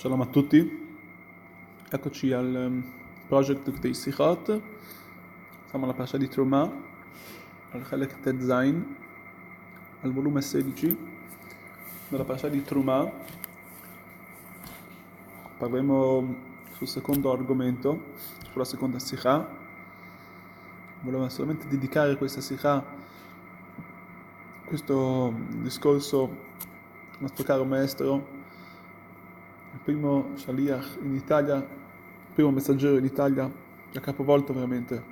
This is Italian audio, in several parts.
Shalom a tutti, eccoci al um, project dei Sichot, siamo alla parasha di Truma, al Chalek Ted Zain, al volume 16 della parasha di Truma. Parleremo sul secondo argomento, sulla seconda Sikha. Volevo solamente dedicare questa Sikha, questo discorso al nostro caro maestro primo Shaliach in Italia, il primo messaggero in Italia che ha capovolto veramente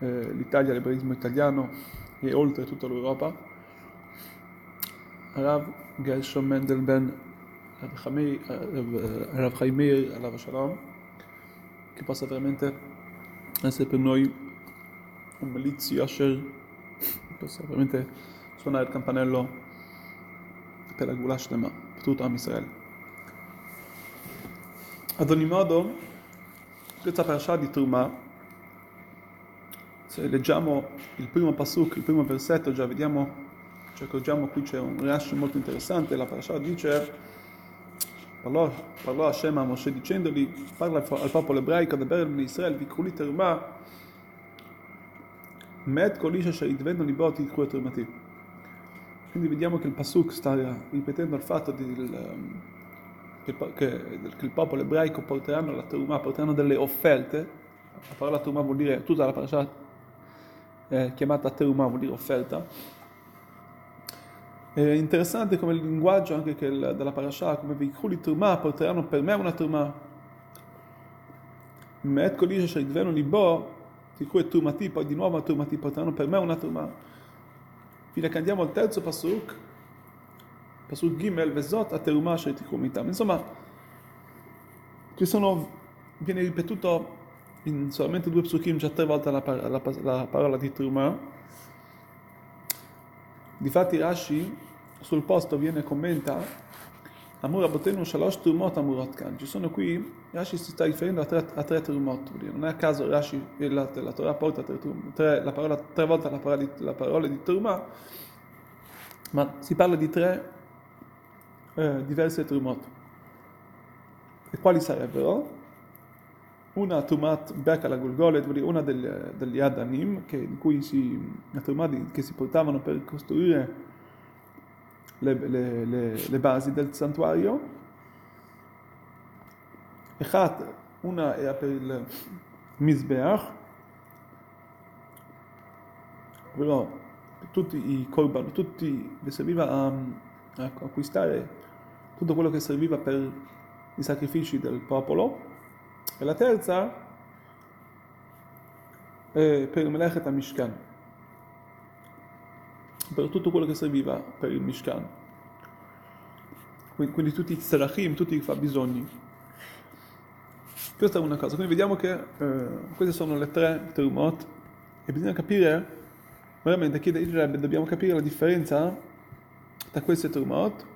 eh, l'Italia, l'ebraismo italiano e oltre tutta l'Europa, Rav Gershom Mendel ben Rav Chaimir Alav Shalom, che possa veramente essere per noi un milizio Asher, possa veramente suonare il campanello per la Gulash Lema, per tutto Am Israele. Ad ogni modo, questa parasha di Truma, se leggiamo il primo pasuk, il primo versetto, già vediamo, ci accorgiamo qui c'è un Rashi molto interessante, la parasha dice, parlò, parlò Hashem a Moshe dicendogli, parla al popolo ebraico, da Berel Israel, vi kuli Truma, met kolisha sheidvenu libot ikru Trumati. Quindi vediamo che il pasuk sta ripetendo il fatto del che, che, che il popolo ebraico porteranno la Terumah, porteranno delle offerte, la parola Terumah vuol dire, tutta la parasha eh, chiamata Terumah vuol dire offerta, è interessante come il linguaggio anche che il, della parasha, come veicoli Terumah porteranno per me una Terumah, Met Kolisha Shaidvenu Libo, di cui è Turmati, poi di nuovo Turmati porteranno per me una Terumah. Fino a che andiamo al terzo pasuk, Pasuk Gimel, Vezot, Ateruma, Sheitikum Itam. Insomma, ci sono, viene ripetuto in solamente due psukim già tre volte la, la, la parola di Truma. Difatti Rashi sul posto viene commenta Amur Abotenu Shalosh Trumot Amurot Kan. Ci sono qui, Rashi si sta riferendo a tre, a. Non è a caso Rashi, la, Torah porta tre, volte la parola di, la ma si parla di tre eh, diverse trumot. E quali sarebbero? Una trumat becca la Gulgolet, una degli, degli Adanim, che, in cui si, trumat che si portavano per costruire le, le, le, le basi del santuario. Echat, una era per il Mizbeach, però tutti i korban, tutti, serviva a, a acquistare tutto quello che serviva per i sacrifici del popolo, e la terza è per il Melechet Mishkan, per tutto quello che serviva per il Mishkan. Quindi, tutti i tzarachim, tutti i fabbisogni. Questa è una cosa. Quindi vediamo che eh, queste sono le tre terumot e bisogna capire, veramente chiederebbe, dobbiamo capire la differenza tra queste terumot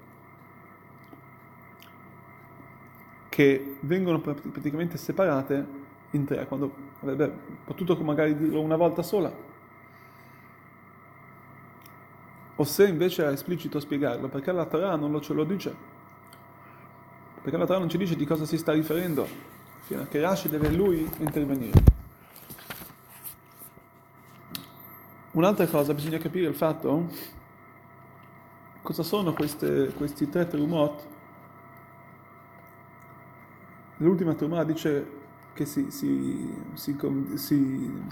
che vengono praticamente separate in tre, quando avrebbe potuto magari dirlo una volta sola. O se invece è esplicito spiegarlo, perché la Torah non lo ce lo dice. Perché la Torah non ci dice di cosa si sta riferendo, fino a che Rashi deve lui intervenire. Un'altra cosa, bisogna capire il fatto cosa sono queste, questi tre terumot L'ultima Tumah dice che si, si, si, si,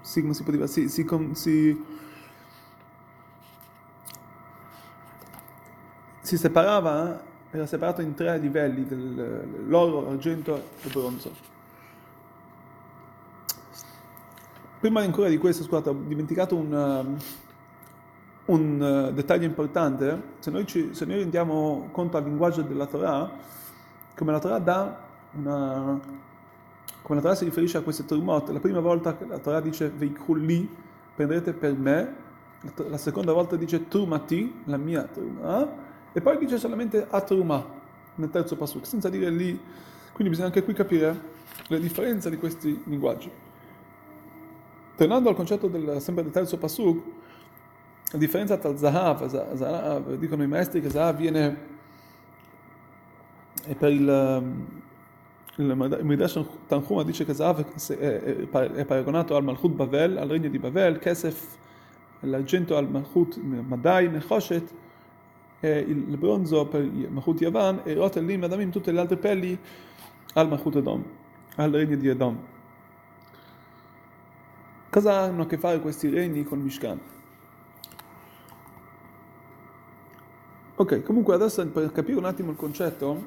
si, come si poteva, si, si, si, si separava, era separato in tre livelli, dell'oro, l'argento e il bronzo. Prima ancora di questo, scusate, ho dimenticato un, un dettaglio importante. Se noi, ci, se noi rendiamo conto al linguaggio della Torah, come la Torah una... come la Torah si riferisce a queste turmot, la prima volta la Torah dice veikulli, prendete per me, la seconda volta dice turmati, la mia turma, e poi dice solamente atruma nel terzo pasuk, senza dire lì. Quindi bisogna anche qui capire le differenze di questi linguaggi. Tornando al concetto del, sempre del terzo pasuk, la differenza tra Zahav, Zahav, dicono i maestri che Zahav viene e per il, il Midrash Tanchuma dice che Zav è paragonato al Malchut Bavel, al regno di Bavel, Kesef, l'argento al Malchut Madai, Nechoshet, il bronzo per il Malchut Yavan e Rotelim, Adamim, tutte le altre pelli al Malchut Edom, al regno di Edom. Cosa hanno a che fare questi regni con Mishkan? Ok, comunque adesso per capire un attimo il concetto,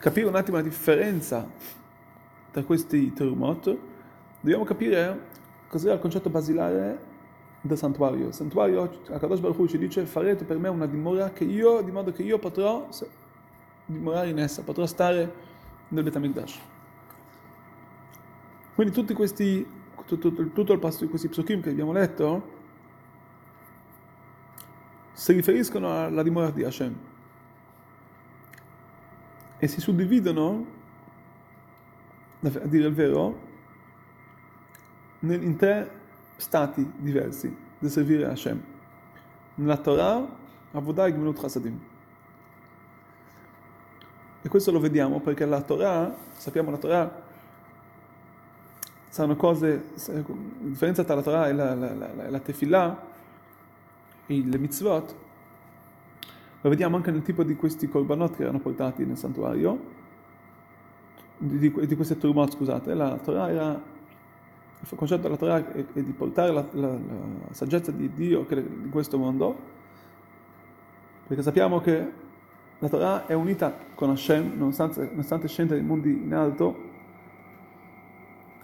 capire un attimo la differenza tra questi terumot, dobbiamo capire cos'è il concetto basilare del santuario. Il santuario, Akadosh Baruch Hu ci dice, farete per me una dimora che io, di modo che io potrò dimorare in essa, potrò stare nel Betamikdash. Quindi tutti questi, tutto, tutto il passo di questi psukim che abbiamo letto, si riferiscono alla dimora di Hashem e si suddividono, a dire il vero, in tre stati diversi di servire Hashem. Nella Torah, Avodah e Gmilut Chasadim. E questo lo vediamo perché la Torah, sappiamo la Torah, sono cose, la differenza tra la Torah e la, la, la, la Tefillah, e le mitzvot, lo vediamo anche nel tipo di questi korbanot che erano portati nel santuario, di, di, queste turmot, scusate. La Torah era, il concetto della Torah è, è di portare la, la, la, saggezza di Dio in questo mondo, perché sappiamo che la Torah è unita con Hashem, nonostante, nonostante scende dai mondi in alto,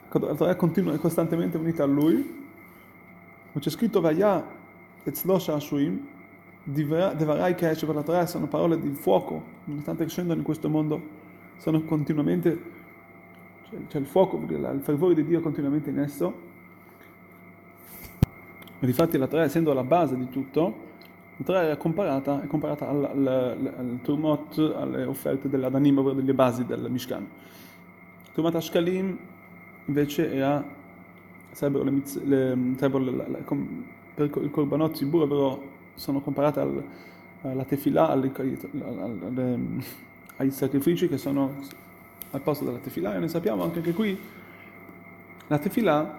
la Torah continua, è costantemente unita a Lui, ma c'è scritto Vaya et Slosha Ashuim, Devarai che esce per la Torah sono parole di fuoco, nonostante scendono in questo mondo, sono continuamente, c'è, c'è il fuoco, il fervore di Dio continuamente in esso. E difatti la Torah, essendo la base di tutto, la Torah è comparata, è al, Turmot, alle offerte dell'Adanim, ovvero delle basi del Mishkan. Turmat Ashkalim invece sarebbero le, per il Korbanot Zibur, ovvero sono comparate al, alla tefilà, alle, alle, ai sacrifici che sono al posto della tefilà. E noi sappiamo anche che qui la tefilà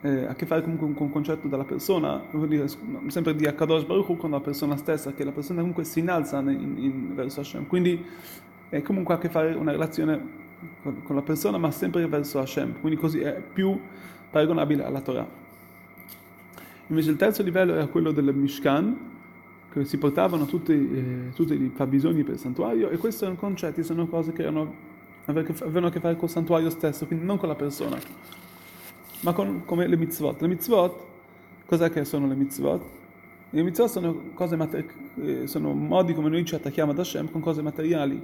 eh, ha a che fare comunque con un concetto della persona, dire, sempre di Akadosh Baruch con la persona stessa, che la persona comunque si innalza in, in, verso Hashem, quindi è comunque a che fare una relazione con, con la persona ma sempre verso Hashem, quindi così è più paragonabile alla Torah. Invece il terzo livello era quello del Mishkan, che si portavano tutti, eh, tutti i fabbisogni per il santuario, e questi erano concetti, sono cose che erano, avevano a che fare col santuario stesso, quindi non con la persona, ma con, come le mitzvot. Le mitzvot, cos'è che sono le mitzvot? Le mitzvot sono, cose mater- eh, sono modi come noi ci attacchiamo ad Hashem con cose materiali,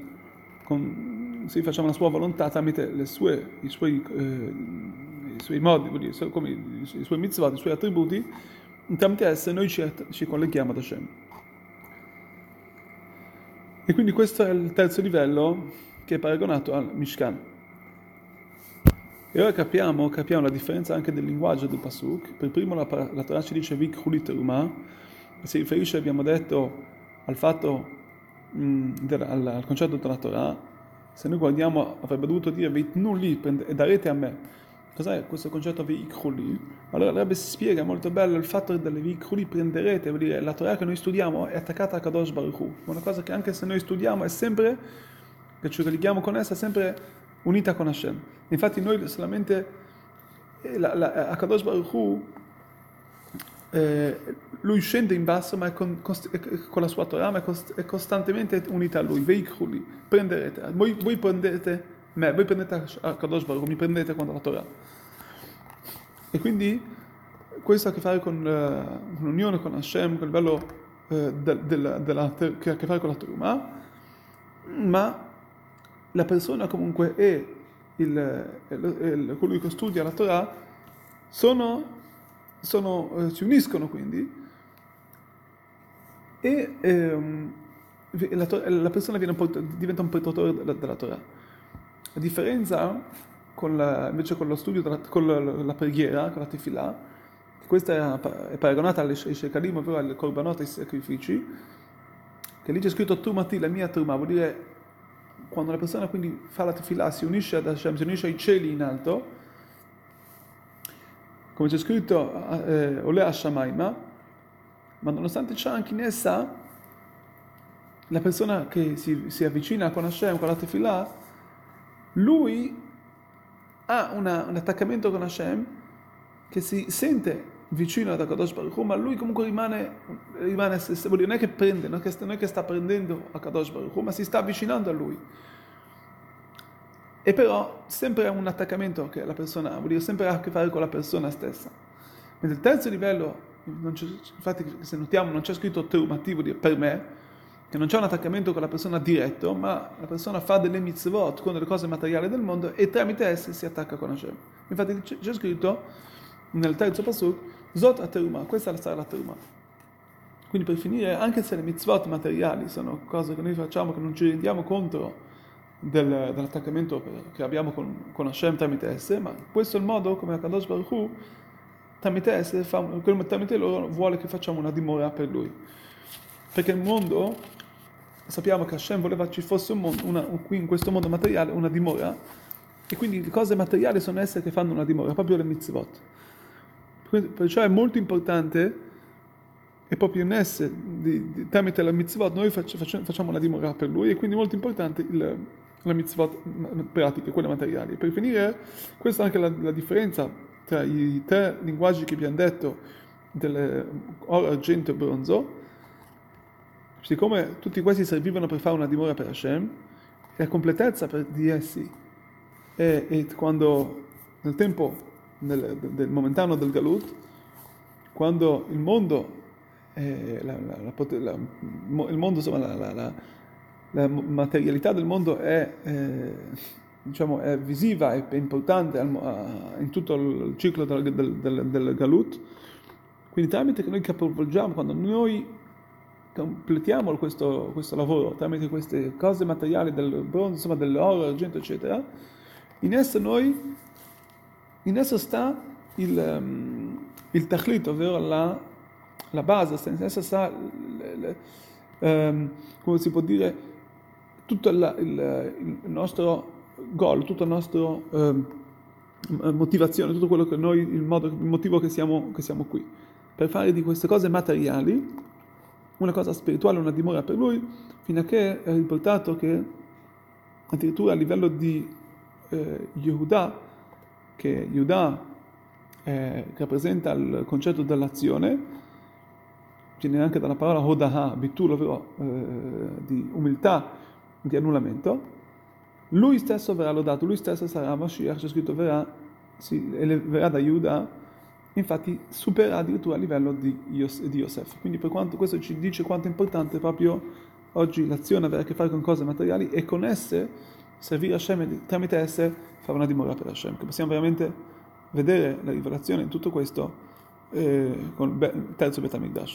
con, se facciamo la sua volontà tramite sue, i, suoi, eh, i, suoi, modi, dire, i, suoi mitzvot, i suoi attributi, tramite esse noi ci, ci colleghiamo ad Hashem. E quindi questo è il terzo livello che è paragonato al Mishkan. E ora capiamo, capiamo la differenza anche del linguaggio del Pasuk. Per primo la, la ci dice Vik Hulit Ruma, si riferisce, abbiamo detto, al fatto, mh, del, al, al, concetto della Torah. Se noi guardiamo, avrebbe dovuto dire Veitnu li e darete a me. Cos'è questo concetto Veikhuli? Allora Rebbe spiega molto bello il fatto che dalle Veikhuli prenderete, vuol dire la Torah che noi studiamo è attaccata a Kadosh Baruch Hu, una cosa che anche se noi studiamo è sempre, che ci relighiamo con essa, è sempre unita con Hashem. Infatti noi solamente, eh, la, la, a Kadosh Baruch Hu, eh, lui scende in basso ma è con, con, la sua Torah, ma è, cost, è costantemente unita a lui, Veikhuli, prenderete, voi, voi prendete me, voi prendete a Kadosh Baruch, mi prendete quando la Torah. E quindi questo ha a che fare con uh, l'unione con Hashem, con il livello uh, del, del, della, che ha a che fare con la Torah, ma la persona comunque e il, il, il, colui che studia la Torah sono, sono, uh, si uniscono quindi e um, la, la, persona un diventa un portatore della, della Torah. La differenza con la, invece con lo studio, della, con la, la, preghiera, con la tefillah, questa è, paragonata alle shekalim, ovvero alle korbanot, ai sacrifici, che lì c'è scritto Tumati, la mia Tuma, vuol dire quando la persona quindi fa la tefillah, si unisce ad Hashem, si unisce ai cieli in alto, come c'è scritto eh, Olea Shamaima, ma nonostante c'è anche in essa la persona che si, si avvicina con Hashem, con la tefillah, lui ha una, un attaccamento con Hashem che si sente vicino ad Akadosh Baruch Hu, ma lui comunque rimane, rimane vuol dire, non è che prende, non è che, non è che sta prendendo Akadosh Baruch Hu, ma si sta avvicinando a lui. E però sempre ha un attaccamento che la persona ha, vuol dire sempre ha a che fare con la persona stessa. Mentre il terzo livello, infatti se notiamo non c'è scritto dire per me, che non c'è un attaccamento con la persona diretto, ma la persona fa delle mitzvot con delle cose materiali del mondo e tramite esse si attacca con Hashem. Infatti c'è scritto nel terzo pasuk, Zot a teruma, questa sarà la teruma. Quindi per finire, anche se le mitzvot materiali sono cose che noi facciamo che non ci rendiamo conto del, dell'attaccamento che abbiamo con, con Hashem tramite esse, ma questo è il modo come Akadosh Baruch Hu tramite esse, fa, tramite loro vuole che facciamo una dimora per lui. Perché il mondo, sappiamo che Hashem voleva ci fosse un mondo, una, qui in questo mondo materiale una dimora, e quindi le cose materiali sono esse che fanno una dimora, proprio le mitzvot. Perciò è molto importante, e proprio in esse, di, di, tramite la mitzvot, noi faccio, facciamo la dimora per lui, e quindi è molto importante il, la mitzvot pratiche, quelle materiali. Per finire, questa è anche la, la differenza tra i tre linguaggi che abbiamo detto, dell'oro, argento e bronzo, siccome tutti questi servivano per fare una dimora per Hashem, la completezza di essi è, è quando nel tempo nel, del momentaneo del Galut, quando il mondo, eh, la, la, la, il mondo insomma, la, materialità del mondo è, eh, diciamo, è visiva, è, importante in tutto il ciclo del, del, del, del Galut, quindi tramite che noi capovolgiamo, quando noi completiamo questo, questo, lavoro tramite queste cose materiali del bronzo, insomma dell'oro, dell'argento, eccetera, in esso noi in esso sta il, um, il tachlit, ovvero la, la base, in esso sta, um, come si può dire, tutto la, il, il, nostro goal, tutta la nostra um, motivazione, tutto quello che noi, il, modo, il motivo che siamo, che siamo qui, per fare di queste cose materiali una cosa spirituale, una dimora per lui, fino a che è riportato che addirittura a livello di eh, Yehuda, che Yudah eh, rappresenta il concetto dell'azione, viene anche dalla parola Hodaha, bitul, ovvero eh, di umiltà, di annullamento, lui stesso verrà lodato, lui stesso sarà Mashiach, c'è scritto verrà, si eleverà da Yudah, infatti supererà addirittura a livello di, Yos, di Yosef. Quindi per quanto questo ci dice quanto è importante proprio oggi l'azione avere a che fare con cose materiali e con esse servire Hashem tramite esse fare una dimora per Hashem, che possiamo veramente vedere la rivelazione in tutto questo eh, con il terzo Betamigdash.